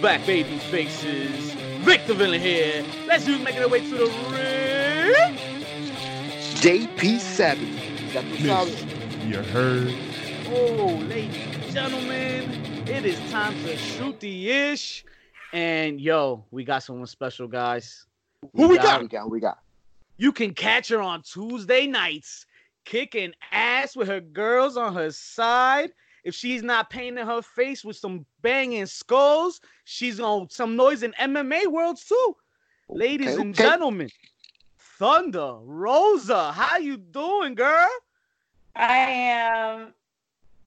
Welcome back, baby faces. Rick the villain here. Let's do making our way to the ring. JP7. Got the solid. You heard. Oh, ladies and gentlemen, it is time to shoot the ish. And yo, we got someone special, guys. Who we got? We got, we got. You can catch her on Tuesday nights, kicking ass with her girls on her side. If she's not painting her face with some banging skulls, she's on some noise in MMA worlds too. Ladies Okay, and okay. gentlemen, Thunder Rosa, how you doing, girl? I am.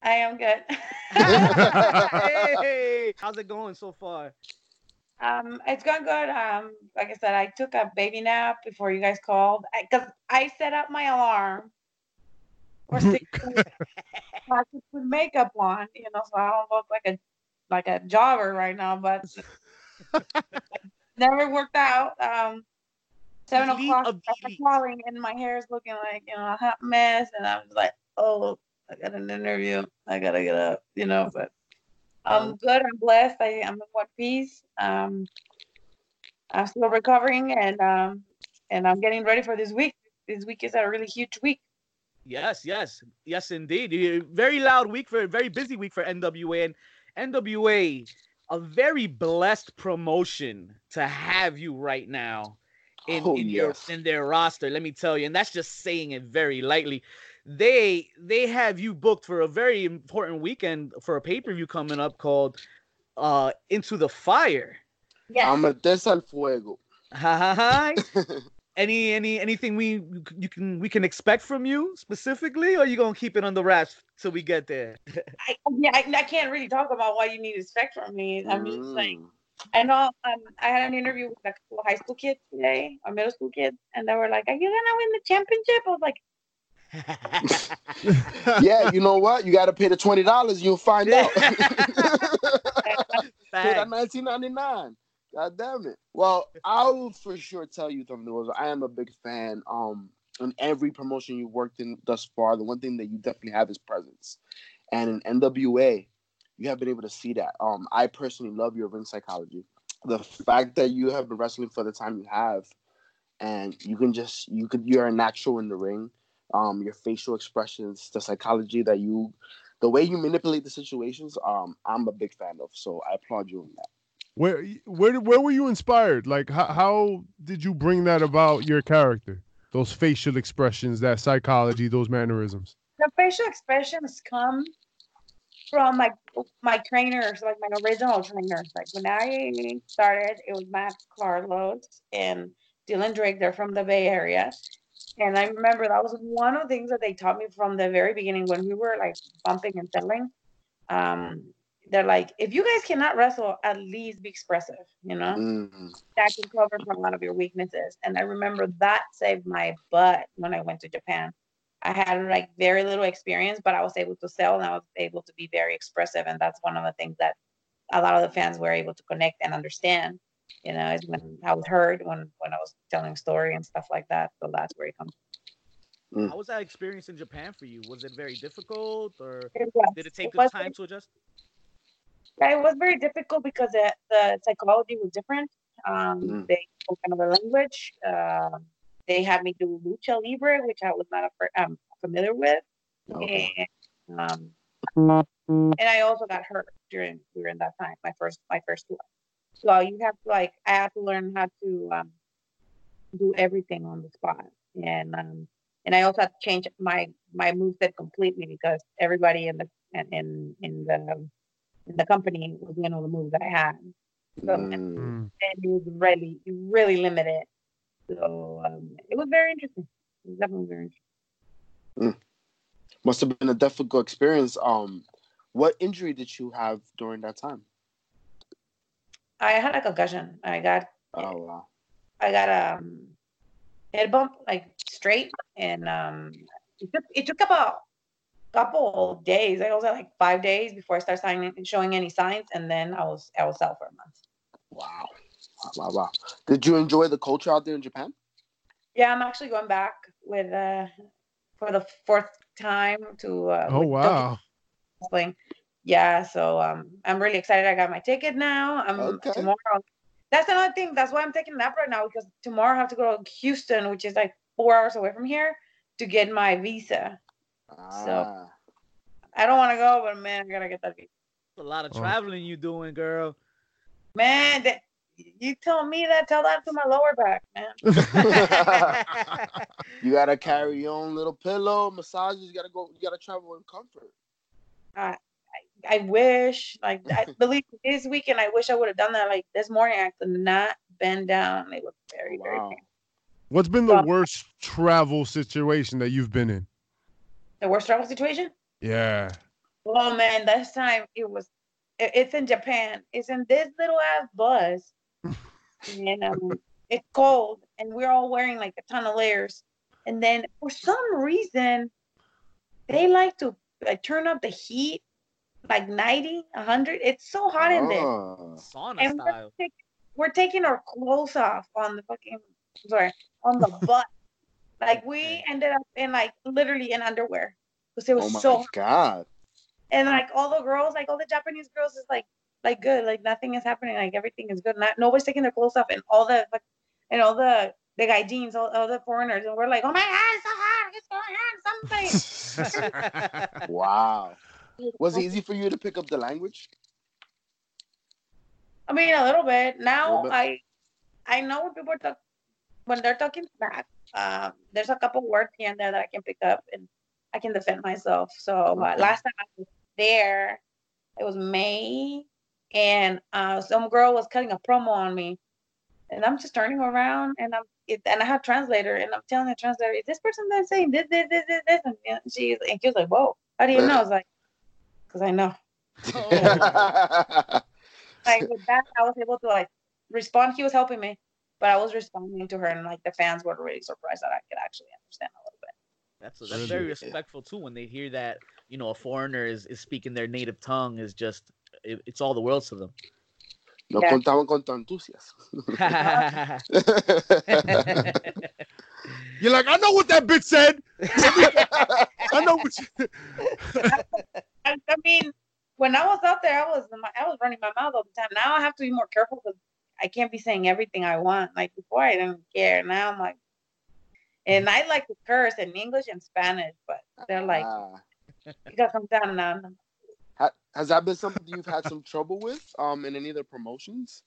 I am good. hey, how's it going so far? um, it's going good. Um, like I said, I took a baby nap before you guys called because I, set up my alarm for six o'clock put makeup on, you know, so I don't look like a like a jobber right now. But never worked out. Um, seven Elite o'clock, of I was elites. calling, and my hair is looking like you know a hot mess, and I was like, oh, I got an interview. I gotta get up, you know, but. I'm good. I'm blessed. I, I'm in one piece. Um, I'm still recovering, and um, and I'm getting ready for this week. This week is a really huge week. Yes, yes, yes, indeed. Very loud week for a very busy week for NWA and NWA. A very blessed promotion to have you right now in, Oh, in your in their roster. Let me tell you, and that's just saying it very lightly. They they have you booked for a very important weekend for a pay per view coming up called uh Into the Fire. Yes. I'm a Des al Fuego. Hi. ha ha. any any anything we you can we can expect from you specifically, or you gonna keep it under wraps till we get there? I, yeah, I, I can't really talk about what you need to expect from me. I'm just like, Mm. I know. Um, I had an interview with a couple of high school kids today, or middle school kids, and they were like, "Are you gonna win the championship?" I was like, yeah, you know what? You got to pay the twenty dollars. You'll find Yeah. out. pay that nineteen ninety nine. God damn it. Well, I'll for sure tell you, Thunder Rosa, I am a big fan. Um, in every promotion you've worked in thus far, the one thing that you definitely have is presence. And in NWA, you have been able to see that. Um, I personally love your ring psychology. The fact that you have been wrestling for the time you have, and you can just you could you're a natural in the ring. Um, your facial expressions, the psychology that you, the way you manipulate the situations, um, I'm a big fan of. So I applaud you on that. Where where where were you inspired? Like how, how did you bring that about your character? Those facial expressions, that psychology, those mannerisms. the facial expressions come from my my trainers, like my original trainers. Like when I started, it was Matt Carlos and Dylan Drake. They're from the Bay Area, and I remember that was one of the things that they taught me from the very beginning when we were like bumping and settling. Um, they're like, if you guys cannot wrestle, at least be expressive. You know Mm. that can cover for a lot of your weaknesses. And I remember that saved my butt when I went to Japan. I had like very little experience, but I was able to sell and I was able to be very expressive. And that's one of the things that a lot of the fans were able to connect and understand. You know, is when I was heard when when I was telling a story and stuff like that. So that's where it comes. How was that experience in Japan for you? Was it very difficult, or It was, did it take it the time to adjust? Yeah, it was very difficult because the, the psychology was different. Um, Mm. They spoke another language. Uh, they had me do lucha libre, which I was not a, um, familiar with, Okay. and, um, and I also got hurt during during that time. My first my first tour. So you have to like I had to learn how to um, do everything on the spot, and um, and I also had to change my my moveset completely because everybody in the in in the the company was doing all the moves I had. So Mm. Mm. and it was really really limited. So um, it was very interesting. It was definitely very interesting. Must have been a difficult experience. Um, what injury did you have during that time? I had a concussion. I got Oh wow. I got a um, head bump like straight, and um, it took it took about couple of days. I was at like five days before I started signing, showing any signs, and then I was I was out for a month. Wow. Wow, wow, wow. Did you enjoy the culture out there in Japan? Yeah, I'm actually going back with uh for the fourth time to uh, Oh with wow. wrestling. yeah, so um, I'm really excited. I got my ticket now. I'm Okay. tomorrow. That's another thing. That's why I'm taking a nap right now because tomorrow I have to go to Houston, which is like four hours away from here, to get my visa. Ah. I don't want to go, but man, I gotta get that visa. a lot of Oh. traveling you doing, girl. Man, that, you tell me that. Tell that to my lower back, man. you gotta carry your own little pillow, massages. You gotta go. You gotta travel in comfort. I wish, like, I believe this weekend, I wish I would have done that. Like this morning, I could not bend down. It was very, very Wow. painful. What's been the Well- worst travel situation that you've been in? The worst travel situation. Yeah. Oh man, this time it was. it- It's in Japan. It's in this little ass bus, and um, it's cold, and we're all wearing like a ton of layers. And then for some reason, they like to like turn up the heat like 90, 100. It's so hot in there. Oh. Sauna And we're, style. take, we're taking our clothes off on the fucking sorry on the butt. Like we ended up in like literally in underwear because it was Oh my so god. and like all the girls, like all the Japanese girls, is like like good, like nothing is happening, like everything is good. Not nobody's taking their clothes off, and all the like, and all the the gaijins, all, all the foreigners, and we're like, oh my god, it's so hot, it's going on, something. Wow. Was it easy for you to pick up the language? I mean, a little bit. Now Little bit. I I know when people talk, when they're talking back. Um, there's a couple words here and there that I can pick up, and I can defend myself. So uh, last time I was there, it was May, and uh, some girl was cutting a promo on me, and I'm just turning around, and I'm it, and I have translator, and I'm telling the translator, is this person that's saying this, this, this, this, this, and she's and she was like, whoa, how do you know? I was like, because I know. like with that, I was able to like respond. He was helping me, but I was responding to her, and like the fans were really surprised that I could actually understand a little bit. That's that's very respectful too when they hear that you know a foreigner is, is speaking their native tongue is just it, it's all the world to them. no Yeah. contaban con tu entusiasmo. You're like, I know what that bitch said. I know what you... I, I mean, when I was out there, I was I was running my mouth all the time. Now I have to be more careful because I can't be saying everything I want. Like before, I didn't care. Now I'm like, and I like to curse in English and Spanish, but they're like, Ah. you gotta come down now. Has that been something you've had some trouble with um in any of the promotions?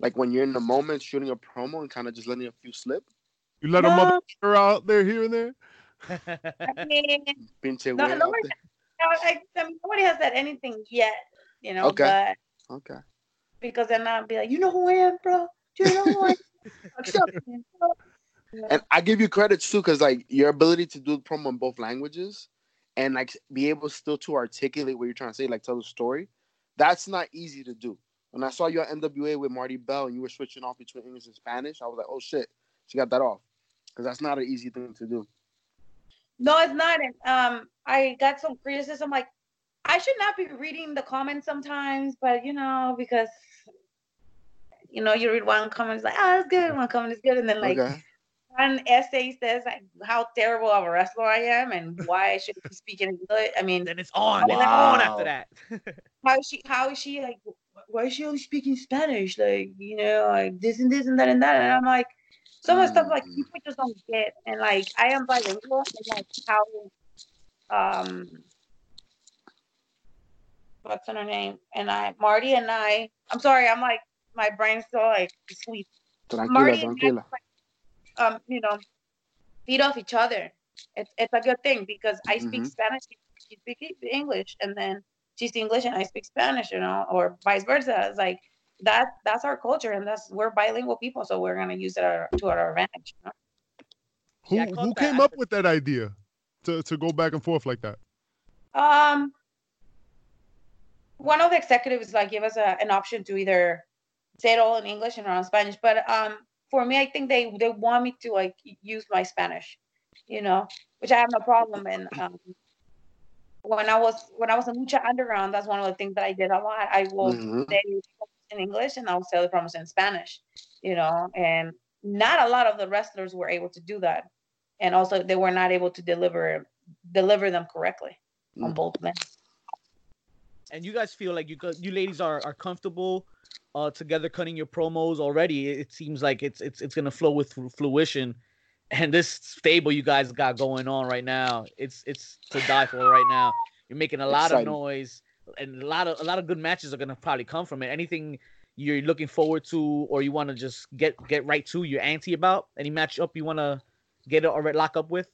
Like when you're in the moment shooting a promo and kind of just letting a few slip? You let a No. mother out there here and there. I mean, Pinche No, güey out nobody- there. I, I mean, nobody has said anything yet, you know. Okay. But Okay. Because then I'll be like, you know who I am, bro. Do you know who I am? Accept me, bro." You know? And I give you credit too, because like your ability to do the promo in both languages and like be able still to articulate what you're trying to say, like tell the story, that's not easy to do. When I saw you at NWA with Marti Belle and you were switching off between English and Spanish, I was like, oh shit, she got that off. Because that's not an easy thing to do. No, it's not. And um, I got some criticism. Like, I should not be reading the comments sometimes, but you know, because you know, you read one comment, it's like, oh, that's good. One comment is good, and then like okay. one essay says like how terrible of a wrestler I am and why I should be speaking English. I mean, then it's on. It's on after that. how is she how is she like why is she only speaking Spanish? Like, you know, like this and this and that and that. And I'm like, some of the stuff like Mm. people just don't get. And like I am bilingual and like how um what's her name? And I Marti and I I'm sorry, I'm like my brain's still like asleep. Tranquila, Marti and I, um, you know, feed off each other. It's it's a good thing because I speak Mhm. Spanish, she speaks English, and then she's English and I speak Spanish, you know, or vice versa. It's like that. That's our culture, and that's we're bilingual people, so we're gonna use it our, to our advantage. You know? Who Yeah, who came up with that idea to, to go back and forth like that? Um, one of the executives like gave us a, an option to either say it all in English and or in Spanish, but um, for me, I think they they want me to like use my Spanish, you know, which I have no problem. And um, when I was when I was in Lucha Underground, that's one of the things that I did a lot. I will Mhm. say in English and I'll say the promos in Spanish, you know, and not a lot of the wrestlers were able to do that, and also they were not able to deliver deliver them correctly on Mm. both ends. And you guys feel like you you ladies are are comfortable uh together cutting your promos already. It, it seems like it's it's it's gonna flow with fru- fruition. And this stable you guys got going on right now, it's it's to die for right now. You're making a lot Exciting. of noise, and a lot of a lot of good matches are gonna probably come from it. Anything you're looking forward to, or you want to just get get right to your anti about? Any matchup you want to get it or lock up with?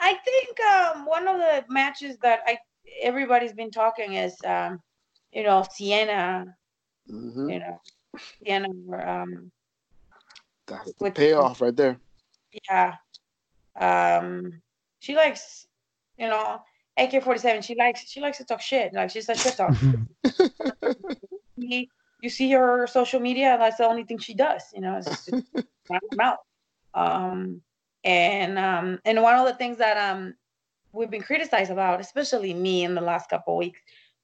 I think um, one of the matches that I everybody's been talking is, um, you know, Sienna. Mhm. You know, Sienna. Or, um, That's the With- payoff right there. yeah. Um, she likes, you know, AK-47. She likes she likes to talk shit. Like she's a shit talk. You see her social media. and That's the only thing she does. You know, it's just run her mouth. Um, and um, and one of the things that um we've been criticized about, especially me in the last couple of weeks,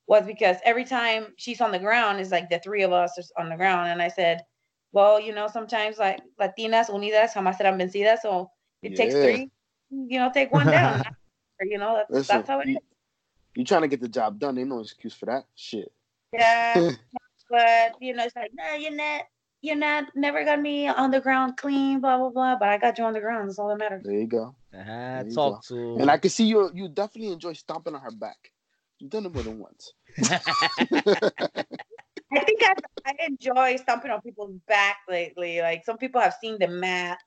was because every time she's on the ground, it's like the three of us is on the ground, and I said, well, you know, sometimes like Latinas unidas jamás serán vencidas, so it takes three, you know, take one down. You know, that's Listen, that's how it you, is. you trying to get the job done? Ain't no excuse for that shit. Yeah, but you know, it's like, no, you're not, you're not, never got me on the ground clean, blah blah blah. But I got you on the ground. That's all that matters. There you go. Ah, you talk to. And I can see you. You definitely enjoy stomping on her back. You've done it more than once. I think I, I enjoy stomping on people's back lately. Like some people have seen the mat.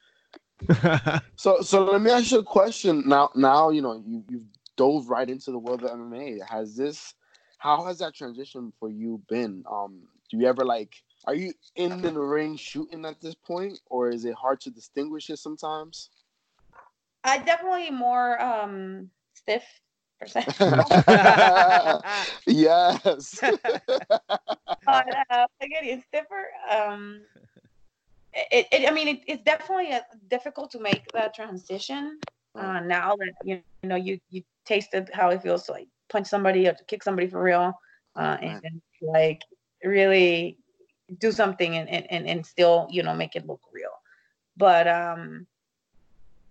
So, so let me ask you a question. Now, now you know you you've dove right into the world of MMA. Has this? How has that transition for you been? Um, do you ever like? Are you in the ring shooting at this point, or is it hard to distinguish it sometimes? I definitely more um stiff. percent. yes. but uh, again, it's stiffer. Um, it, it, I mean, it, it's definitely uh difficult to make that transition uh, now that you know you you tasted how it feels to like punch somebody or to kick somebody for real, uh, and, and like really do something and, and, and, still you know make it look real. But um,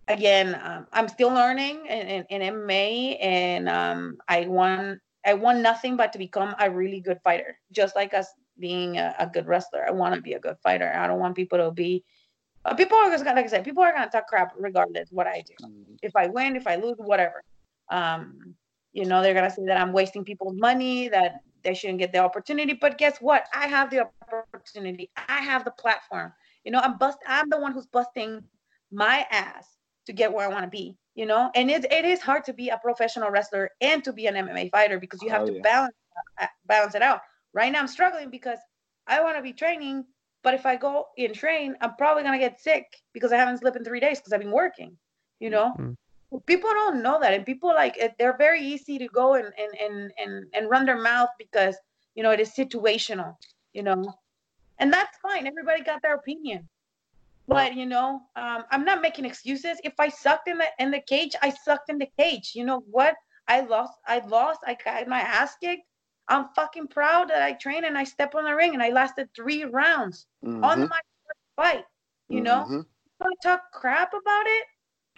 again, um, I'm still learning in, in, in MMA, and um, I want I want nothing but to become a really good fighter, just like us being a, a good wrestler. I want to be a good fighter. I don't want people to be. Uh, people are gonna, like I said, people are gonna talk crap regardless what I do. If I win, if I lose, whatever. Um, you know, they're gonna say that I'm wasting people's money, that they shouldn't get the opportunity. But guess what? I have the opportunity. I have the platform. You know, I'm bust. I'm the one who's busting my ass to get where I want to be. You know, and it, it is hard to be a professional wrestler and to be an MMA fighter because you have Oh, to yeah. balance uh, balance it out. Right now, I'm struggling because I want to be training, but if I go and train, I'm probably gonna get sick because I haven't slept in three days because I've been working. You know, Mhm. People don't know that, and people like they're very easy to go and and and and and run their mouth because you know it is situational. You know, and that's fine. Everybody got their opinion. But you know, um, I'm not making excuses. If I sucked in the in the cage, I sucked in the cage. You know what? I lost. I lost. I got my ass kicked. I'm fucking proud that I trained and I stepped on the ring and I lasted three rounds on Mhm, my first fight. You know, mhm. you want to talk crap about it?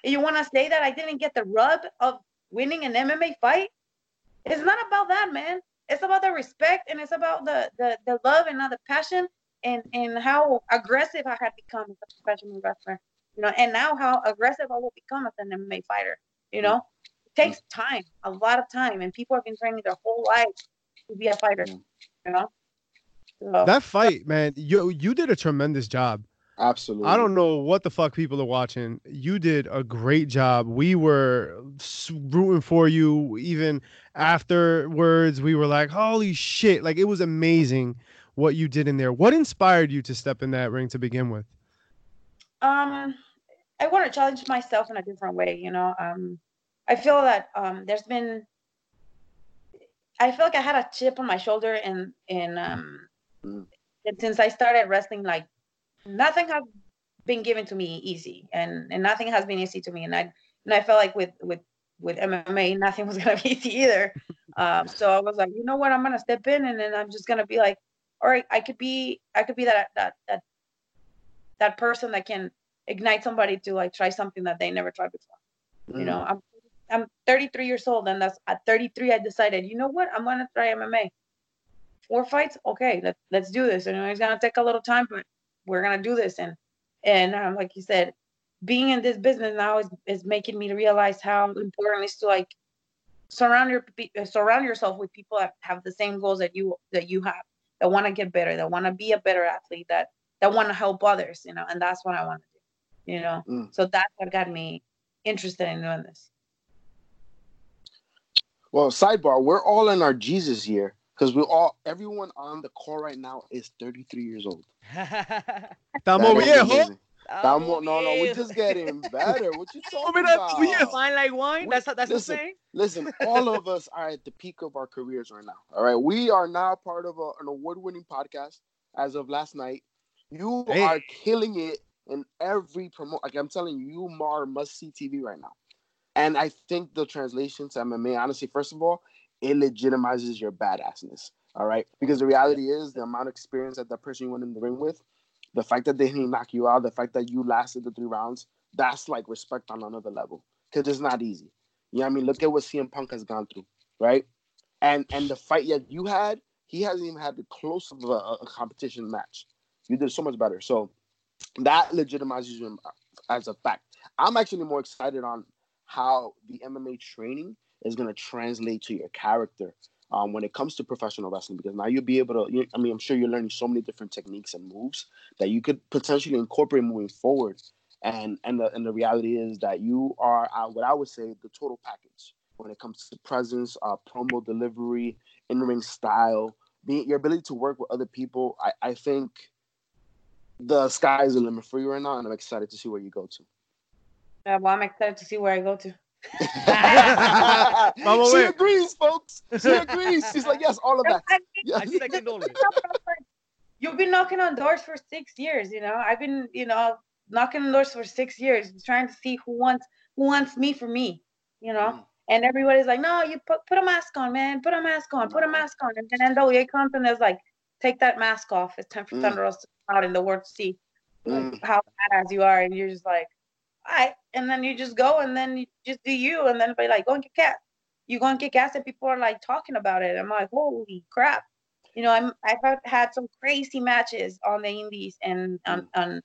You want to say that I didn't get the rub of winning an MMA fight? It's not about that, man. It's about the respect and it's about the the, the love and not the passion and and how aggressive I had become as a professional wrestler. You know, and now how aggressive I will become as an MMA fighter. You know, it takes time, a lot of time, and people have been training their whole lives to be a fighter. You know. So, that fight, man, you you did a tremendous job. Absolutely. I don't know what the fuck people are watching. You did a great job. We were rooting for you. Even afterwards, we were like, "Holy shit!" Like it was amazing what you did in there. What inspired you to step in that ring to begin with? um i want to challenge myself in a different way you know um i feel that um there's been i feel like i had a chip on my shoulder and and um Mm. and since i started wrestling like nothing has been given to me easy and and nothing has been easy to me and i and i felt like with with with mma nothing was gonna be easy either um so i was like you know what i'm gonna step in and then i'm just gonna be like all right i could be i could be that that that that person that can ignite somebody to like try something that they never tried before. You know, I'm I'm 33 years old, and that's at 33 I decided, you know what, I'm gonna try MMA. Four fights, okay, let, let's do this. And it's gonna take a little time, but we're gonna do this. And and um, like you said, being in this business now is is making me realize how important it is to like surround your surround yourself with people that have the same goals that you that you have, that want to get better, that want to be a better athlete, that that want to help others, you know, and that's what I want to do, you know. Mm. So that's what got me interested in doing this. Well, sidebar, we're all in our Jesus year because we're all, everyone on the call right now is 33 years old. Estamos That is viejo. amazing. Oh, Estamos- no, no, we're just getting better. What you talking Mira, about? viejo. Fine like wine. That's that's the Listen. saying. Listen, all of us are at the peak of our careers right now. All right, we are now part of a, an award-winning podcast as of last night. You Hey. are killing it in every promo. Like I'm telling you, you are must-see TV right now. And I think the translation to MMA, honestly, first of all, it legitimizes your badassness. All right, because the reality is the amount of experience that that person you went in the ring with, the fact that they didn't knock you out, the fact that you lasted the three rounds, that's like respect on another level. Because it's not easy. You know what I mean? Look at what CM Punk has gone through, right? And and the fight that you had, he hasn't even had the close of a, a competition match. You did so much better. So that legitimizes you uh, as a fact. I'm actually more excited on how the MMA training is going to translate to your character um, when it comes to professional wrestling because now you'll be able to. You, I mean, I'm sure you're learning so many different techniques and moves that you could potentially incorporate moving forward. And and the and the reality is that you are uh, what I would say the total package when it comes to presence, uh, promo delivery, in ring style, being your ability to work with other people. I, I think the sky is the limit for you right now, and I'm excited to see where you go to. Uh, well, I'm excited to see where I go to. Vamos she ver. agrees, folks. She agrees. She's like, yes, all of that. I mean, Yes. I second all of it. You've been knocking on doors for six years, you know. I've been, you know, knocking on doors for six years, trying to see who wants who wants me for me, you know. Mm. And everybody's like, no, you put put a mask on, man. Put a mask on. Put a mask on. And then NWA comes and there's like, take that mask off. It's time for Mm. Thunder Rosa to come out in the world to see Mm. like, how badass you are. And you're just like, all right. And then you just go and then you just do you. And then be like, go and kick ass. You go and kick ass and people are like talking about it. I'm like, holy crap. You know, I'm I've had- some crazy matches on the indies and on on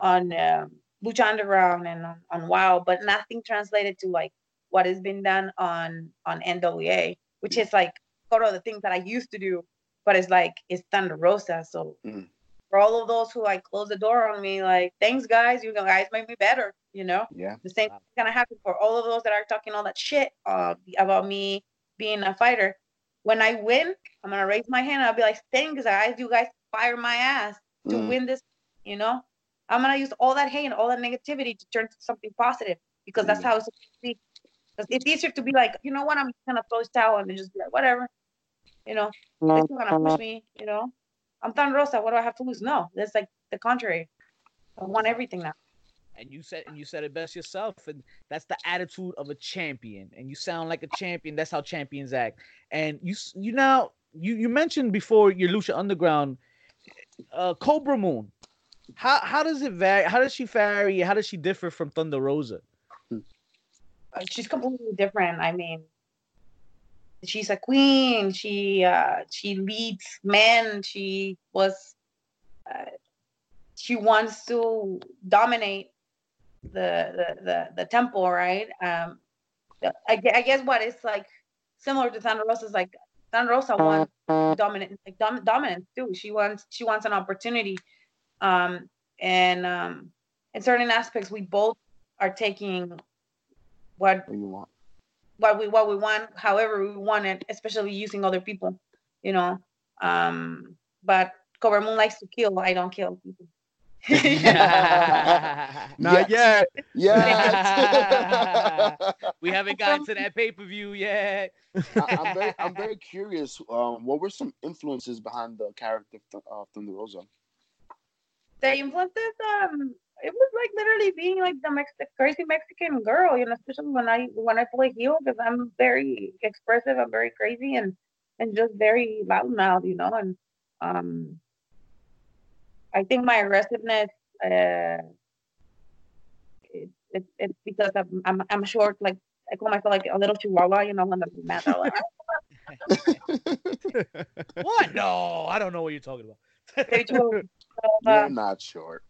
on um, Lucha Underground and on, on WoW, but nothing translated to like what has been done on on NWA, which is like sort of the things that I used to do, but it's like it's Thunder Rosa. So Mhm. For all of those who like close the door on me, like thanks guys, you guys make me better. You know, Yeah. the same Wow. thing's gonna happen for all of those that are talking all that shit uh, about me being a fighter. When I win, I'm gonna raise my hand. And I'll be like, thanks guys, you guys fire my ass to Mm. win this. You know, I'm gonna use all that hate and all that negativity to turn to something positive because that's Yeah. how it's supposed to be. 'Cause it's easier to be like, you know what, I'm just gonna throw this towel and just be like, whatever. You know, they're still gonna push me. You know, I'm Thunder Rosa. What do I have to lose? No, that's like the contrary. I want everything now. And you said and you said it best yourself, and that's the attitude of a champion. And you sound like a champion. That's how champions act. And you you now you you mentioned before your Lucha Underground, uh, Kobra Moon. How how does it vary? How does she vary? How does she differ from Thunder Rosa? uh, she's completely different. I mean, she's a queen. She uh, she leads men. She was uh, she wants to dominate the the the, the temple, right? Um, I, I guess what it's like similar to Thunder is like Thunder Rosa wants dominant like dom- dominance too. She wants she wants an opportunity, um, and um, in certain aspects, we both are taking what What you want? What we what we want, however we want it, especially using other people, you know. Um, but Kobra Moon likes to kill. I don't kill people. Not yet. Yes. we haven't gotten to that pay per view yet. I, I'm very, I'm very curious. Um, what were some influences behind the character of uh, Thunder Rosa? the influences, um, it was like literally being like the, Mex- crazy Mexican girl, you know, especially when I when I play heel because I'm very expressive, I'm very crazy and and just very loudmouth, you know, and um, I think my aggressiveness, uh, it, it, it's because I'm, I'm I'm short like I call myself like a little chihuahua, you know, when the mad are like, What? No, I don't know what you're talking about. "Hey, chihuahua." You're not short.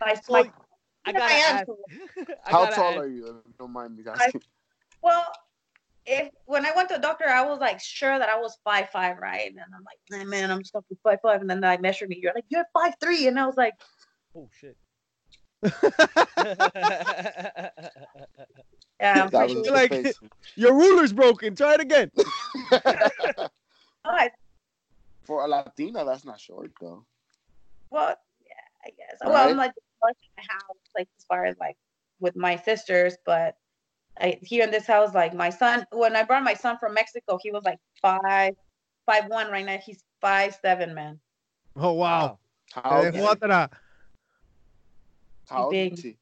My, So, my, I I gotta am ask. short. I How gotta tall ask- are you? Don't mind me asking. well, if when I went to the doctor, I was like sure that I was five five, right? And I'm like, nah, man, I'm stuck with five five. And then I measured me. You're like, you're five three, and I was like, Oh shit. yeah, I'm That pretty was sure. Like- face. Your ruler's broken. Try it again. Oh, I- For a Latina, that's not short though. well, yeah, I guess. Well, Right. I'm like like in the house, like as far as like with my sisters, but I here in this house, like my son, when I brought my son from Mexico, he was like five, five one. Right now, he's five seven, man. Oh wow. How Eh, old, is he? How old big. he?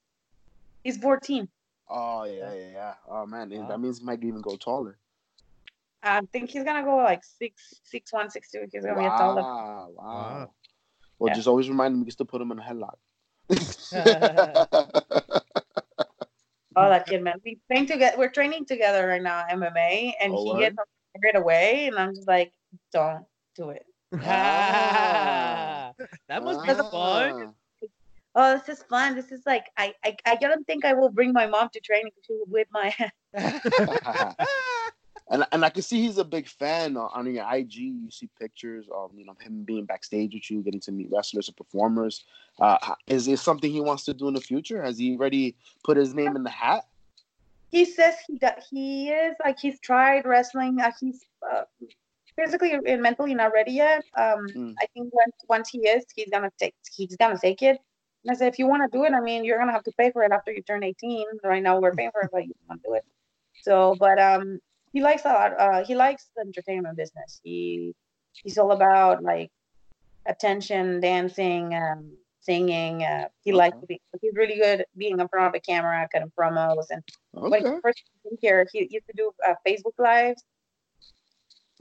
He's 14. Oh yeah, yeah, yeah. Oh man, Wow. that means he might even go taller. I think he's gonna go like six, six one, six two. He's gonna be a taller. Wow, wow. Wow. Well, Yeah. just always remind him we can still put him in a headlock. Oh, that kid, man. We train together. We're training together right now, MMA, and Oh, he word? gets carried away, and I'm just like, don't do it. Ah. that must be fun. Oh, this is fun. This is like, I, I, I don't think I will bring my mom to training. She will whip my. and and I can see he's a big fan uh, on your IG. You see pictures of you know him being backstage with you, getting to meet wrestlers and performers. Uh, is it something he wants to do in the future? Has he already put his name in the hat? he says he he is like he's tried wrestling. Uh, he's uh, physically and mentally not ready yet. Um, Mm. I think once once he is, he's gonna take he's gonna take it. And I said, if you want to do it, I mean, you're gonna have to pay for it after you turn 18. Right now, we're paying for it, but you want to do it. So, but um, he likes a lot. Uh, he likes the entertainment business. He he's all about like attention, dancing, um, singing. Uh, he likes Okay. to be. He's really good at being in front of the camera, cutting promos, and when he first came here, he used to do uh, Facebook lives.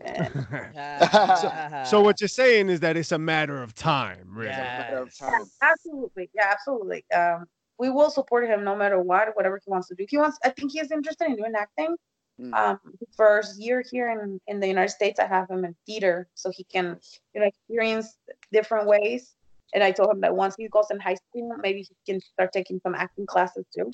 And so what you're saying is that it's a matter of time, really. Yeah. Of Yes. yeah, absolutely, yeah, absolutely. Um, we will support him no matter what, whatever he wants to do. He wants, I think he is interested in doing acting. Mm. Um, for his year here in in the United States, I have him in theater, so he can you know experience different ways. And I told him that once he goes in high school, maybe he can start taking some acting classes too.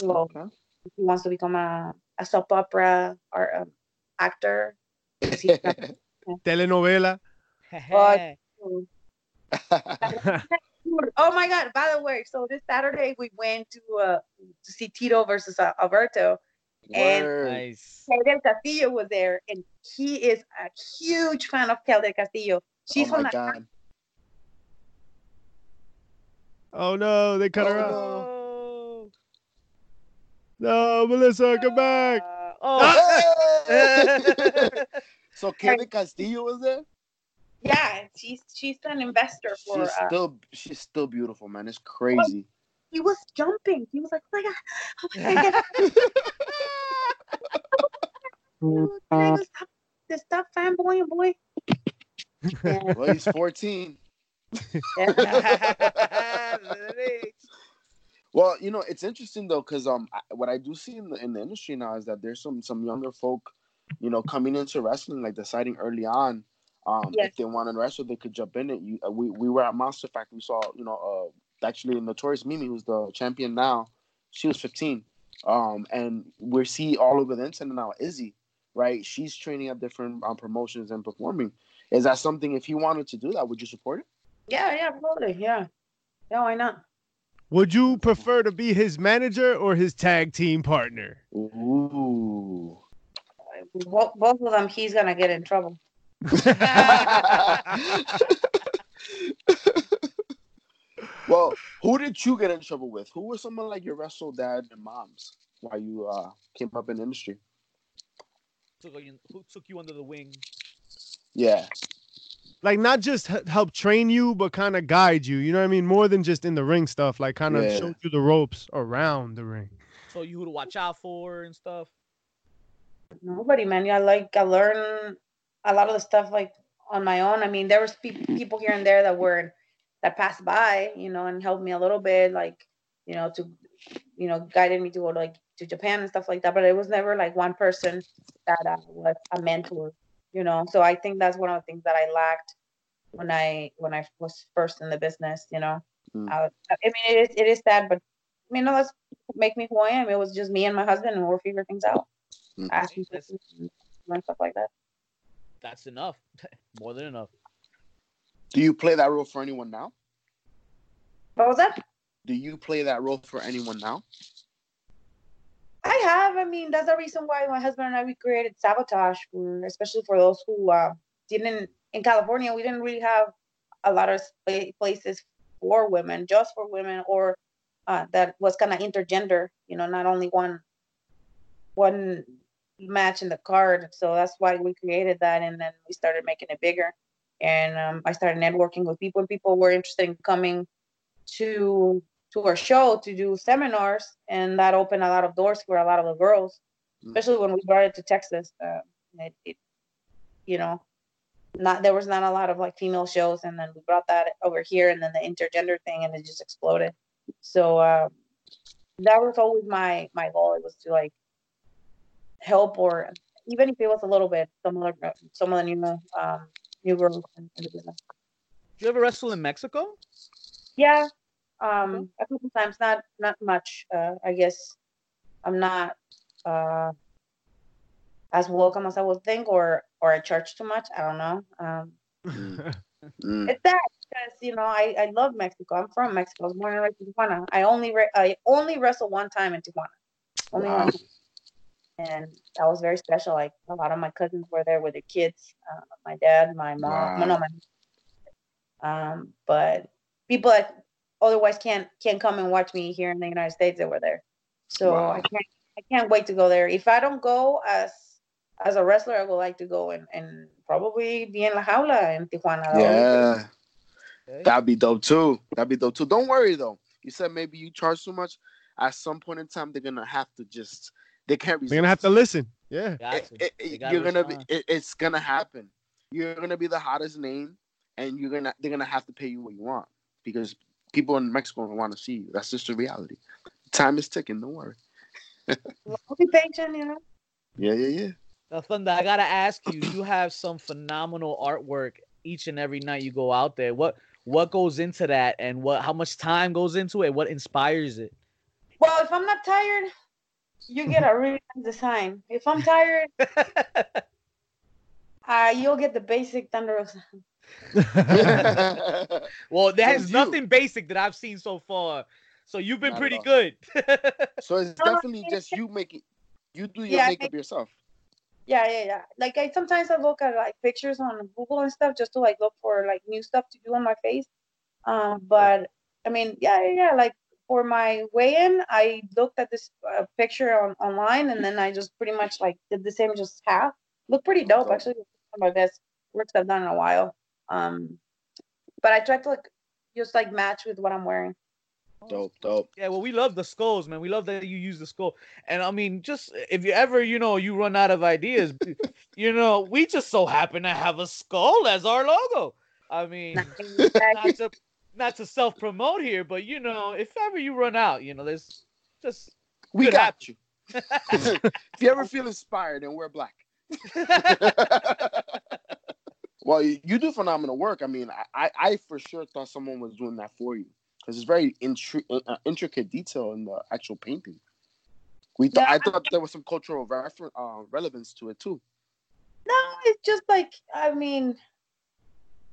So Okay. if he wants to become a, a soap opera or um, actor. 'cause he's Telenovela. Oh my God! By the way, so this Saturday we went to uh, to see Tito versus uh, Alberto. And- Word. nice. Kate del Castillo was there, and he is a huge fan of Kate del Castillo. She's oh from my the god. Oh no, they cut her Oh, out. Oh. No, Melissa, come back. Uh, oh. so Kevin Castillo was there? yeah. She's she's an investor for. She's Uh, still she's still beautiful, man. It's crazy. he was jumping. He was like, "Oh my God! Oh my God! My God. Stop, just stop fanboying, boy." Yeah. well, he's 14. Well, you know, it's interesting though, because um, I, what I do see in the in the industry now is that there's some some younger folk, you know, coming into wrestling, like deciding early on, um, Yes. if they want to wrestle, they could jump in it. You, uh, we we were at Monster Factory, we saw, you know, uh, actually Notorious Mimi, who's the champion now, she was 15, um, and we see all over the internet now Izzy, right? She's training at different um, promotions and performing. Is that something? If he wanted to do that, would you support it? yeah, yeah, totally, yeah. Yeah, why not? Would you prefer to be his manager or his tag team partner? Ooh. Both, both of them, he's gonna get in trouble. well, who did you get in trouble with? Who was someone like your wrestle dad and moms while you uh, came up in the industry? Took you- who took you under the wing? Yeah. Like not just h- help train you, but kind of guide you. You know what I mean? More than just in the ring stuff. Like kind of Yeah. show you the ropes around the ring. So you who to watch out for and stuff. Nobody, man. Yeah, like I learned a lot of the stuff like on my own. I mean, there was pe- people here and there that were that passed by, you know, and helped me a little bit. Like you know, to, you know, guided me to go to, like to Japan and stuff like that. But it was never like one person that uh, was a mentor, you know. So I think that's one of the things that I lacked when I when I was first in the business, you know. Mm. I, was- I mean, it is it is sad, but I mean, no, that's make me who I am. It was just me and my husband, and we're figuring things out, Mm. asking That's- questions and stuff like that. That's enough. More than enough. Do you play that role for anyone now? What was that? Do you play that role for anyone now? I have. I mean, that's the reason why my husband and I we created Sabotage, for, especially for those who uh, didn't in California. We didn't really have a lot of spa- places for women, just for women, or uh, that was kind of intergender. You know, not only one one match in the card. So that's why we created that, and then we started making it bigger. And um, I started networking with people, and people were interested in coming to to our show to do seminars, and that opened a lot of doors for a lot of the girls, Mm. especially when we brought it to Texas. Uh, it, it, you know, not there was not a lot of like female shows, and then we brought that over here, and then the intergender thing, and it just exploded. So uh, that was always my my goal. It was to like help, or even if it was a little bit, some of the some of the new um, new girls in, in the business. Did you ever wrestle in Mexico? Yeah, um, a couple times, not not much. Uh, I guess I'm not uh, as welcome as I would think, or or I charge too much. I don't know. Um, Mm. it's that because you know I, I love Mexico. I'm from Mexico. I was born and raised in Tijuana. I only re- I only wrestled one time in Tijuana. Only Wow. one. And that was very special. Like a lot of my cousins were there with their kids. Uh, my dad, my mom, Wow. no, my, um, but people that otherwise can't can't come and watch me here in the United States that were there. So Wow. I can't I can't wait to go there. If I don't go as as a wrestler, I would like to go and, and probably be in La Jaula in Tijuana. That would be Yeah, Okay. that'd be dope too. That'd be dope too. Don't worry though. You said maybe you charge too much. At some point in time, they're gonna have to just. They can't. They're gonna have to listen. Yeah. Got It- it- it- you're gonna be. It, it's gonna happen. You're gonna be the hottest name, and you're gonna. They're gonna have to pay you what you want because people in Mexico want to see you. That's just the reality. Time is ticking. Don't worry. I'll be patient, you know. Yeah, yeah, yeah. Now, Thunder, I gotta ask you. You have some phenomenal artwork each and every night you go out there. What what goes into that, and what how much time goes into it? What inspires it? Well, if I'm not tired, you get a really nice design. If I'm tired, uh, you'll get the basic Thunder of well, there's So you- nothing basic that I've seen so far. So you've been Not pretty good. so it's definitely just you making. You do your Yeah, makeup make- yourself. Yeah, yeah, yeah. Like I sometimes I look at like pictures on Google and stuff just to like look for like new stuff to do on my face. Um, but I mean, yeah, yeah, yeah. Like for my weigh-in, I looked at this uh, picture on online and then I just pretty much like did the same, just half. Look pretty dope, Dope. actually. One of my best works I've done in a while. Um, but I tried to like just like match with what I'm wearing. Dope, dope. Yeah, well, we love the skulls, man. We love that you use the skull. And I mean, just if you ever, you know, you run out of ideas, you know, we just so happen to have a skull as our logo. I mean, not to not to self promote here, but you know, if ever you run out, you know, there's just We Could got you. if you ever feel inspired, then wear black. Well, you, do phenomenal work. I mean, I, I, for sure thought someone was doing that for you because it's very intri- uh, intricate detail in the actual painting. We thought Yeah. I thought there was some cultural refer- uh, relevance to it too. No, it's just like I mean,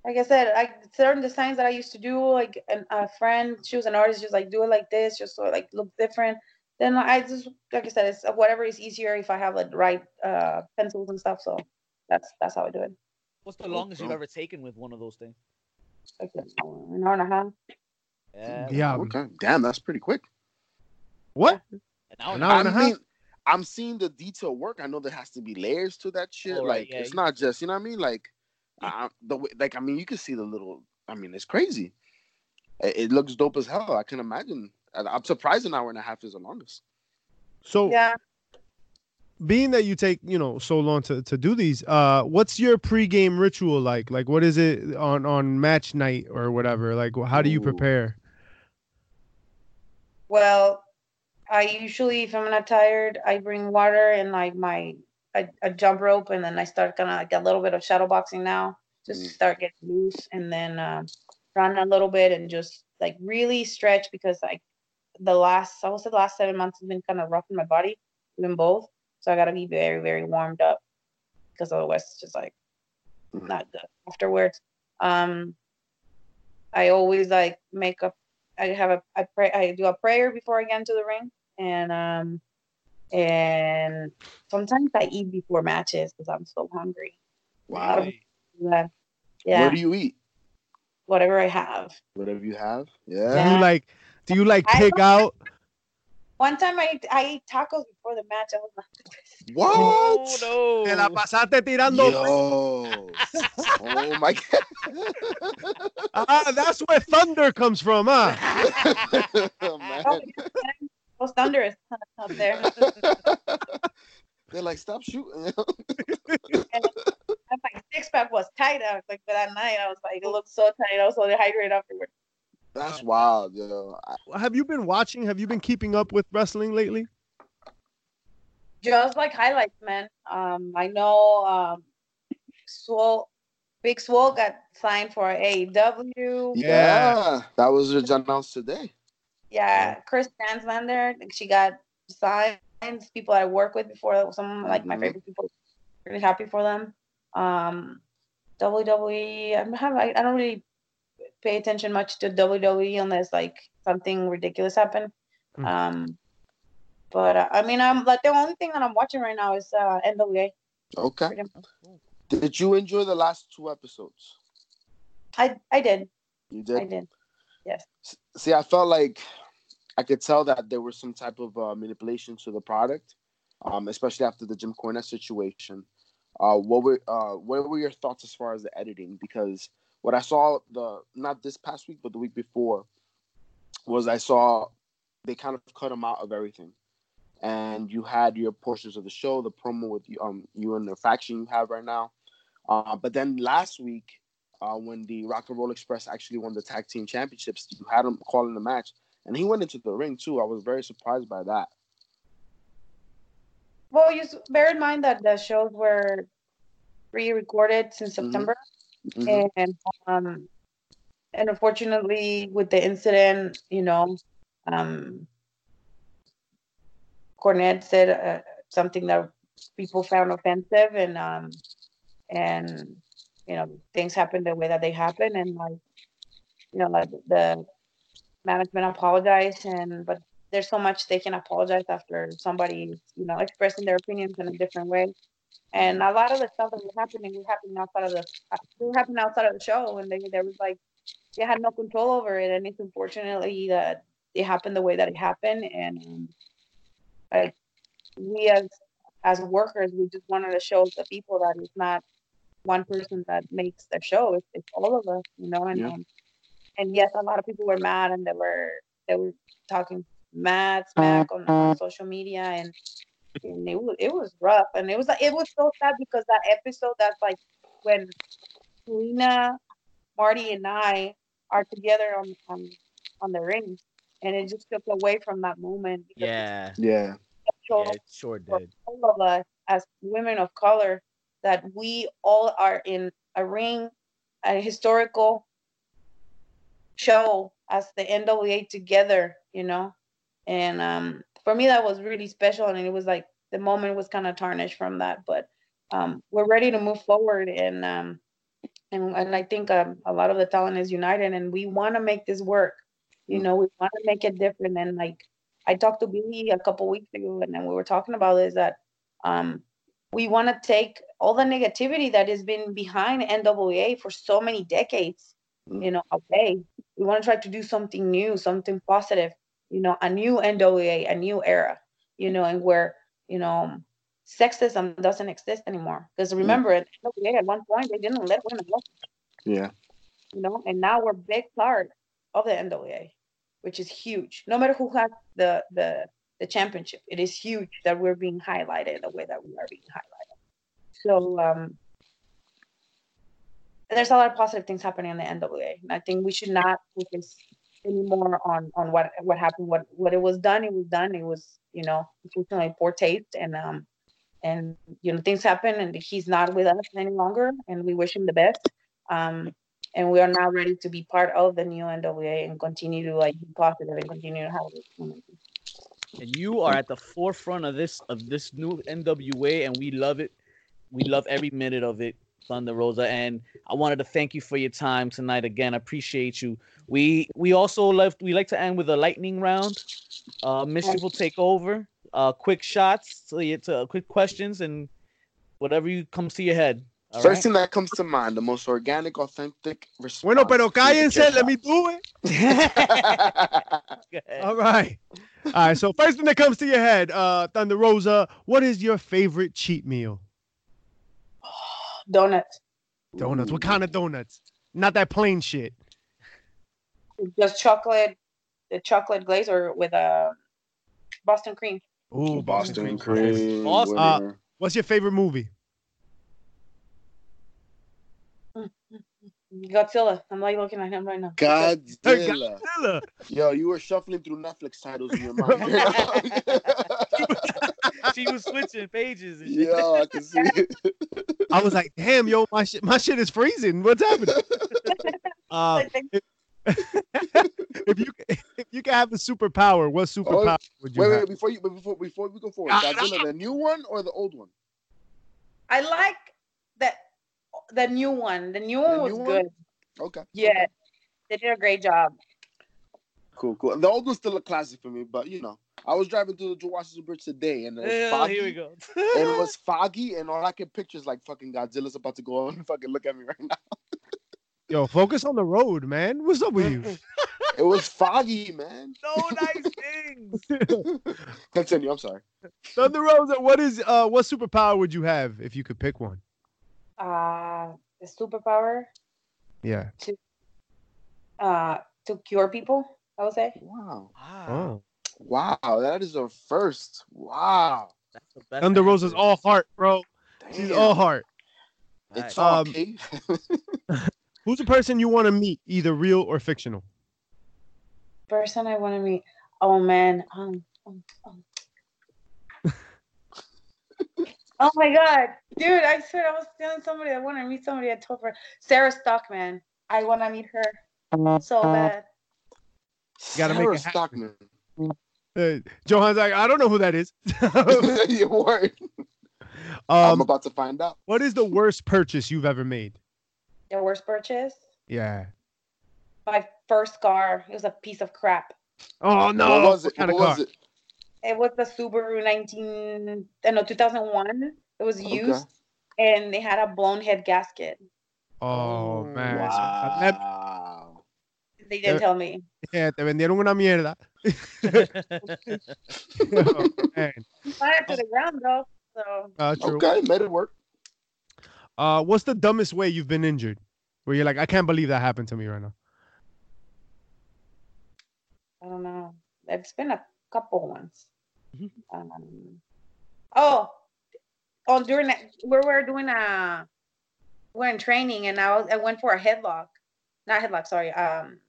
like I said, like certain designs that I used to do, like an, a friend, she was an artist, just like do it like this, just so it, like look different. Then I just like I said, it's whatever is easier if I have like the right uh pencils and stuff. So that's that's how I do it. What's the Oh, longest you've oh. ever taken with one of those things? Like an hour and a half. Yeah, Yeah. Okay, damn, that's pretty quick. What? an hour An and a hour half. and a I half? mean, I'm seeing the detail work. I know there has to be layers to that shit. Oh, right, like yeah, it's you- not just you know what I mean. Like, I, the way, like I mean, you can see the little. I mean, it's crazy. It, it looks dope as hell. I can imagine. And I'm surprised an hour and a half is the longest. So Yeah. Being that you take you know so long to, to do these uh what's your pregame ritual like like what is it on on match night or whatever like how do you prepare Well, I usually, if I'm not tired, I bring water and like my a, a jump rope, and then I start kind of like a little bit of shadow boxing now, just Mm. start getting loose, and then um, run a little bit and just like really stretch because like the last, I would say the last seven months has been kind of rough in my body, even both. So I gotta be very, very warmed up because otherwise it's just like not good afterwards. Um, I always like make a I have a I pray I do a prayer before I get into the ring and um and sometimes I eat before matches because I'm so hungry. Wow. Yeah. What Yeah. do you eat? Whatever I have. Whatever you have. Do Yeah. Do you like? Do you like pick out? One time I I ate tacos before the match. I was like, What? Oh, Te la no. pasaste tirando. Yo. oh my God. Ah, that's where thunder comes from, huh? god. oh, Man. it was thunderous up there. They're like, stop shooting. And my six pack was tight. I was like, but that night I was like, it looked so tight. I was so dehydrated afterwards. That's wild, yo. I- Have you been watching? Have you been keeping up with wrestling lately? just like highlights, man. Um, I know um, Swole, Big Swole got signed for AEW. yeah. That was just announced today. Yeah, Kris Statlander, she got signed. People I work with before, some like my favorite people. Really happy for them. Um, WWE, I'm have I, I don't really pay attention much to WWE unless like something ridiculous happened. Mm. Um, but uh, I mean, I'm like the only thing that I'm watching right now is uh, NWA. Okay. pretty much. Did you enjoy the last two episodes? I I did, You did. I did? did. S- See, I felt like I could tell that there was some type of uh, manipulation to the product, um, especially after the Jim Cornette situation. Uh, what were uh, what were your thoughts as far as the editing? Because what I saw the not this past week, but the week before, was I saw they kind of cut him out of everything, and you had your portions of the show, the promo with you, um, you and the faction you have right now. Uh, but then last week, uh, when the Rock and Roll Express actually won the tag team championships, you had him calling the match, and he went into the ring too. I was very surprised by that. Well, you bear in mind that the shows were pre-recorded since Mhm. September, Mhm. and um, and unfortunately, with the incident, you know, um, Cornette said uh, something that people found offensive, and um, and you know, things happened the way that they happened, and like, you know, like the management apologized, and but there's so much they can apologize after somebody, you know, expressing their opinions in a different way. And a lot of the stuff that was happening was happening outside of the was happening outside of the show, and they there was like they had no control over it, and it's unfortunately that it happened the way that it happened, and um, like we as as workers, we just wanted to show the people that it's not one person that makes the show; it's, it's all of us, you know. And Yeah. um, and yes, a lot of people were mad, and they were they were talking mad smack on, on social media, and and it was it was rough, and it was like it was so sad because that episode that's like when Lena, Marti, and I are together on on on the ring, and it just took away from that moment. Yeah. Yeah. showed Yeah, it sure for did. all of us as women of color that we all are in a ring, a historical show as the NWA together, you know. And um, for me, that was really special, and it was like the moment was kind of tarnished from that. But um, we're ready to move forward, and um, and and I think um, a lot of the talent is united, and we want to make this work. You know, we want to make it different, and like I talked to Billy a couple weeks ago, and then we were talking about is that um, we want to take all the negativity that has been behind NWA for so many decades, you know, away. We want to try to do something new, something positive, you know, a new NWA, a new era, you know, and where you know sexism doesn't exist anymore. Because remember, at NWA at one point they didn't let women work, Yeah. you know, and now we're big part of the NWA, which is huge. No matter who has the the the championship, it is huge that we're being highlighted the way that we are being highlighted. So um, there's a lot of positive things happening in the NWA, and I think we should not focus anymore on on what what happened. What what it was done, it was done. It was you know unfortunately poor taste, and um and you know things happen, and he's not with us any longer, and we wish him the best. Um, and we are now ready to be part of the new NWA and continue to like be positive and continue to have this. momentum. and you are at the forefront of this of this new NWA, and we love it. We love every minute of it, Thunder Rosa. And I wanted to thank you for your time tonight. Again, I appreciate you. We we also left. We like to end with a lightning round. Uh, Mischief will take over. Uh, quick shots to, you- to quick questions and whatever you comes to your head. All First right? thing that comes to mind, the most organic, authentic response. Bueno, pero to the cállense. Let me do it. All right. All right. So first thing that comes to your head, uh, Thunder Rosa, what is your favorite cheat meal? Donuts, Donuts. What kind of donuts? Not that plain shit. just chocolate, the chocolate glaze or with a Boston cream. Ooh, Boston cream. cream. Awesome. Uh. What's your favorite movie? Godzilla. I'm like looking at him right now. Godzilla. Godzilla. Yo, you were shuffling through Netflix titles in your mind. she was switching pages. And shit. Yo, I can see it. I was like, damn, yo, my shit, my shit is freezing. What's happening? Uh, if you if you could have a superpower, what superpower would you Wait, have? wait, before you, before before we go forward, Ah, Godzilla, the new one or the old one? I like that the new one. The new one was new one? good. Okay. Yeah, they did a great job. Cool, cool. The old one's still a classic for me, but you know, I was driving through the Washington Bridge today, and it was Yeah, foggy. here we go. And it was foggy, and all I can picture is like fucking Godzilla's about to go and fucking look at me right now. Yo, focus on the road, man. What's up with you? It was foggy, man. so nice things. Continue. I'm sorry. Thunder Rosa, what is uh what superpower would you have if you could pick one? Uh, the superpower Yeah. To uh, to cure people. I would say. Wow. Wow, Oh. Wow, that is a first. Wow. that's Thunder Rosa's answer. all heart, bro. She's all heart. It's Nice. all Um, okay. Who's the person you want to meet, either real or fictional? Person I want to meet. Oh man. Um. um, um. oh my god, dude! I said I was telling somebody I want to meet somebody. I told her Sarah Stockman. I want to meet her so bad. gotta make Sarah it happen. Stockman. Uh, Johan's like, I don't know who that is. you word. I'm um, about to find out. what is the worst purchase you've ever made? The worst purchase? Yeah. My first car. It was a piece of crap. Oh no! what was it? kind What of was car? it? It was the Subaru 19, uh, no, 2001. It was Okay. used, and they had a blown head gasket. Oh man. So, let- Wow. They didn't Uh, tell me. yeah, te vendieron una mierda. oh, man. Fire to the ground though. So Uh. Okay, made it work. Uh, what's the dumbest way you've been injured? Where you're like, I can't believe that happened to me right now. I don't know. It's been a couple ones. Mhm. Um, oh, oh, during that, we were doing a, we're in training, and I was, I went for a headlock, not headlock, sorry. Um,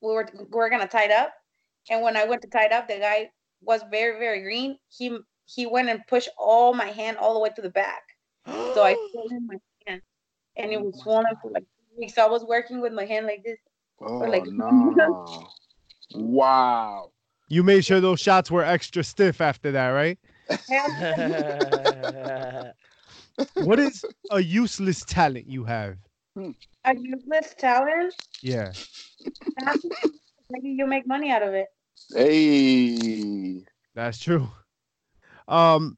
we were we were gonna tie it up, and when I went to tie it up, the guy was very very green. He he went and pushed all my hand all the way to the back, so I swollen my hand, and it oh was swollen for like two weeks. So I was working with my hand like this. Oh like- no! wow. You made sure those shots were extra stiff after that, right? What is a useless talent you have? A useless talent. Yeah. Maybe you make money out of it. Hey. That's true. Um,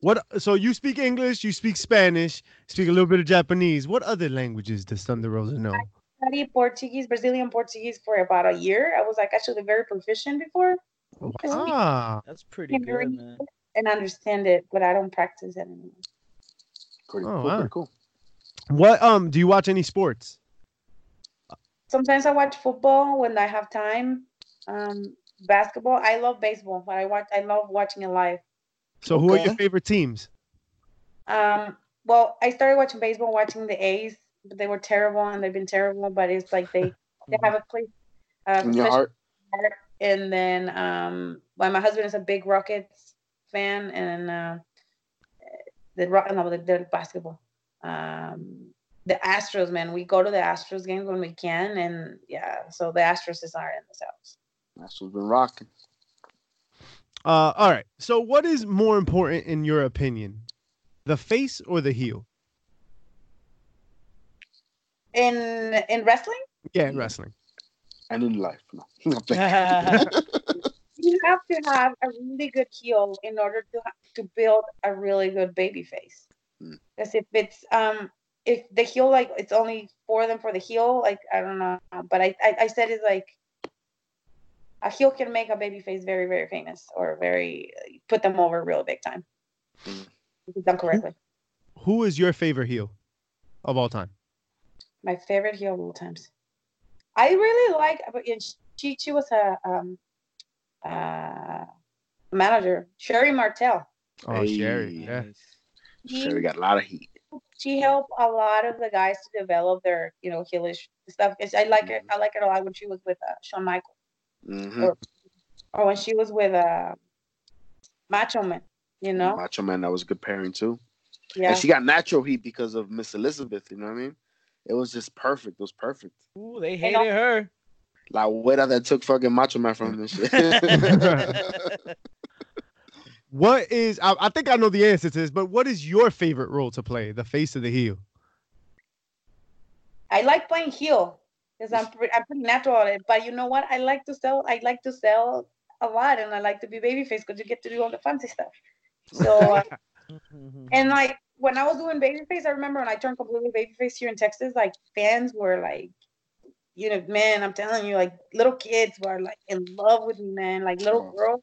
what? So you speak English, you speak Spanish, speak a little bit of Japanese. What other languages does Thunder Rosa know? I studied Portuguese, Brazilian Portuguese for about a year. I was like actually very proficient before Ah, That's pretty good, man. and understand it, but I don't practice it anymore. Pretty Oh, cool. wow. Pretty cool. What? Um, do you watch any sports? Sometimes I watch football when I have time. Um, basketball. I love baseball, but I watch. I love watching it live. So who are your favorite teams? Um, well, I started watching baseball watching the A's, but they were terrible and they've been terrible. But it's like they they have a place Uh, In your heart. heart. And then um, well, my husband is a big Rockets fan, and uh, the Rock, no, the, the basketball. Um, the Astros, man, we go to the Astros games when we can, and yeah, so the Astros is our in the house. That's what's been rocking. Uh, all right. So, what is more important in your opinion, the face or the heel? In in wrestling, Yeah, in wrestling. And in life. No. I'm you have to have a really good heel in order to ha- to build a really good baby face. Mm. Because if it's um if the heel like it's only for them for the heel, like I don't know, but I I, I said it's like a heel can make a baby face very very famous or very put them over real big time. Mm. If done correctly. Who is your favorite heel of all time? My favorite heel of all times. I really like, but and she she was a um uh manager Sherri Martel. Oh, Sherri. Hey. Yeah. She- Sure, we got a lot of heat. she helped a lot of the guys to develop their, you know, heelish stuff. 'Cause I like it. I like it a lot when she was with uh, Shawn Michaels Mm-hmm. Or- or when she was with uh, Macho Man. You know, Macho Man, that was a good pairing too. yeah. And she got natural heat because of Miss Elizabeth. You know what I mean? It was just perfect. It was perfect. Ooh, they And al- hated her. Like wait that took fucking Macho Man from him and shit. What is? I, I think I know the answer to this, but what is your favorite role to play, the face of the heel? I like playing heel because I'm pretty, I'm pretty natural at it. But you know what? I like to sell. I like to sell a lot, and I like to be babyface because you get to do all the fancy stuff. So. Uh, And like when I was doing babyface, I remember when I turned completely babyface here in Texas, like fans were like, you know, man, I'm telling you, like little kids were like in love with me, man. Like little girls,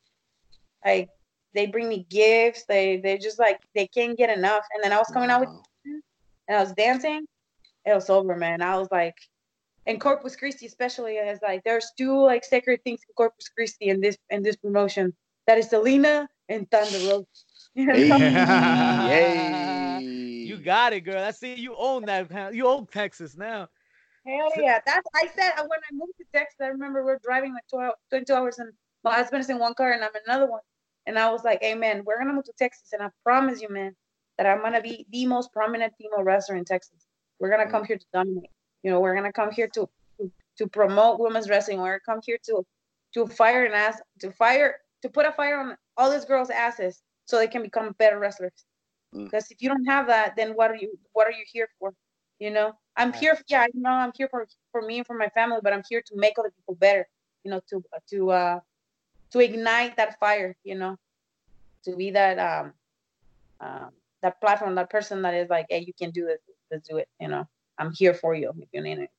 like they bring me gifts. They they're just like they can't get enough. And then I was coming out with and I was dancing. It was over, man. I was like, in Corpus Christi, especially, it's like there's two like sacred things in Corpus Christi in this in this promotion. That is Selena and Thunder Rosa. You know? Hey, hey. You got it, girl. I see you own that. You own Texas now. Hell yeah. That's I said when I moved to Texas, I remember we are driving like 12, 22 hours and my husband is in one car and I'm in another one. And I was like, hey man, we're gonna move to Texas and I promise you, man, that I'm gonna be the most prominent female wrestler in Texas. We're gonna come here to dominate. You know, we're gonna come here to to, to promote women's wrestling. We're gonna come here to to fire an ass to fire to put a fire on all these girls' asses so they can become better wrestlers. Mm. Because if you don't have that, then what are you what are you here for? You know, I'm here. Yeah, I know I'm here for for me and for my family, but I'm here to make other people better. You know, to to uh to ignite that fire. You know, to be that um um that platform, that person that is like, hey, you can do this. Let's do it. You know, I'm here for you if you need it.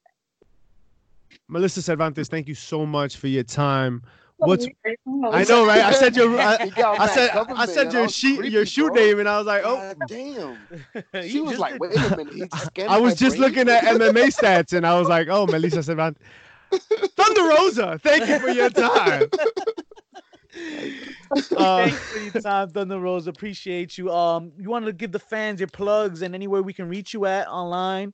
Melissa Cervantes, thank you so much for your time. What's I I know, right? I said your I, got I said I said your sheet your shoe bro. name, and I was like, oh, God damn. She was like, wait a minute. He I was just brain? looking at MMA stats, and I was like, oh, Melissa Cervantes, Thunder Rosa, thank you for your time. Uh, Thanks for your time, Thunder Rosa. Appreciate you. Um, you want to give the fans your plugs and anywhere we can reach you at online?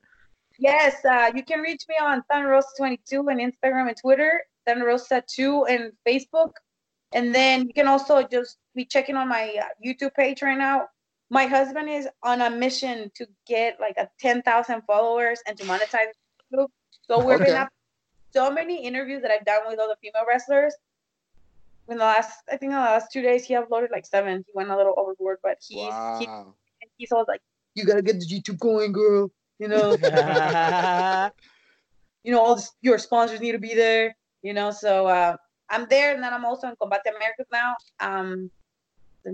Yes, uh, you can reach me on Thunder Rosa 22 on Instagram and Twitter, Thunderrosa2 and Facebook. And then you can also just be checking on my uh, YouTube page right now. My husband is on a mission to get like a 10,000 followers and to monetize YouTube. So we've Okay. been up so many interviews that I've done with all the female wrestlers. In the last, I think in the last two days, he uploaded like seven. He went a little overboard, but he's he, Wow. he's always like, "You gotta get the YouTube going, girl." You know, you know, all this, your sponsors need to be there, you know. So uh, I'm there, and then I'm also in Combate Americas now. Um,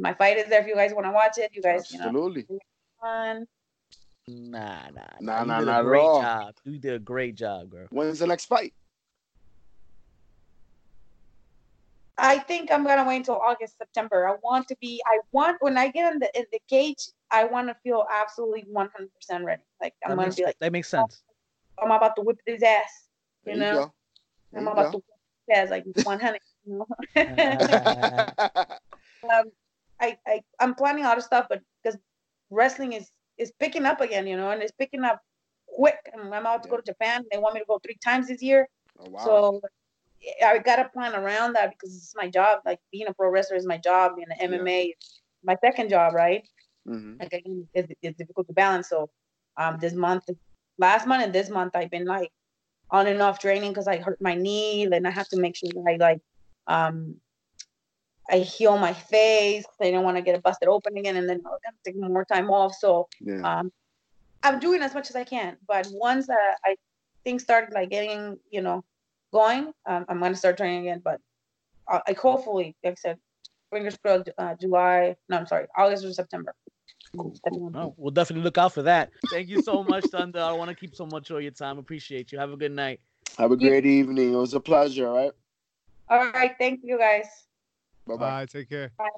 my fight is there if you guys want to watch it. You guys, you know, Absolutely. fun. Nah, nah, Nah, You nah, did not a at great all. job. You did a great job, girl. When's the next fight? I think I'm gonna wait until August, September. I want to be. I want when I get in the in the cage, I want to feel absolutely 100 percent ready. Like I'm That gonna makes, be like, that makes sense. I'm about to whip his ass. There You you know, go. I'm you about go. to whip his ass like 100. You know? um, I, I I'm planning a lot of stuff, but because wrestling is is picking up again, you know, and it's picking up quick. And I'm about to go to Japan. They want me to go three times this year. oh, wow. So I got to plan around that because it's my job. Like being a pro wrestler is my job, and the MMA is my second job, right? hmm Like again, it's, it's difficult to balance. So, um, this month, last month and this month, I've been like on and off training because I hurt my knee, and I have to make sure that I like, um, I heal my face. I don't want to get it busted open again, and then I'm gonna take more time off. So, Yeah. um, I'm doing as much as I can. But once uh, I things started like getting, you know, going, um, I'm gonna start training again. But I, I hopefully, like I said, fingers crossed, uh, July. No, I'm sorry, August or September. Cool, Depending on- Oh, we'll definitely look out for that. Thank you so much, Thunder. I want to keep so much of your time. Appreciate you. Have a good night. Have a You- great evening. It was a pleasure. All right. All right, thank you guys. Bye bye. Bye. Take care. Bye.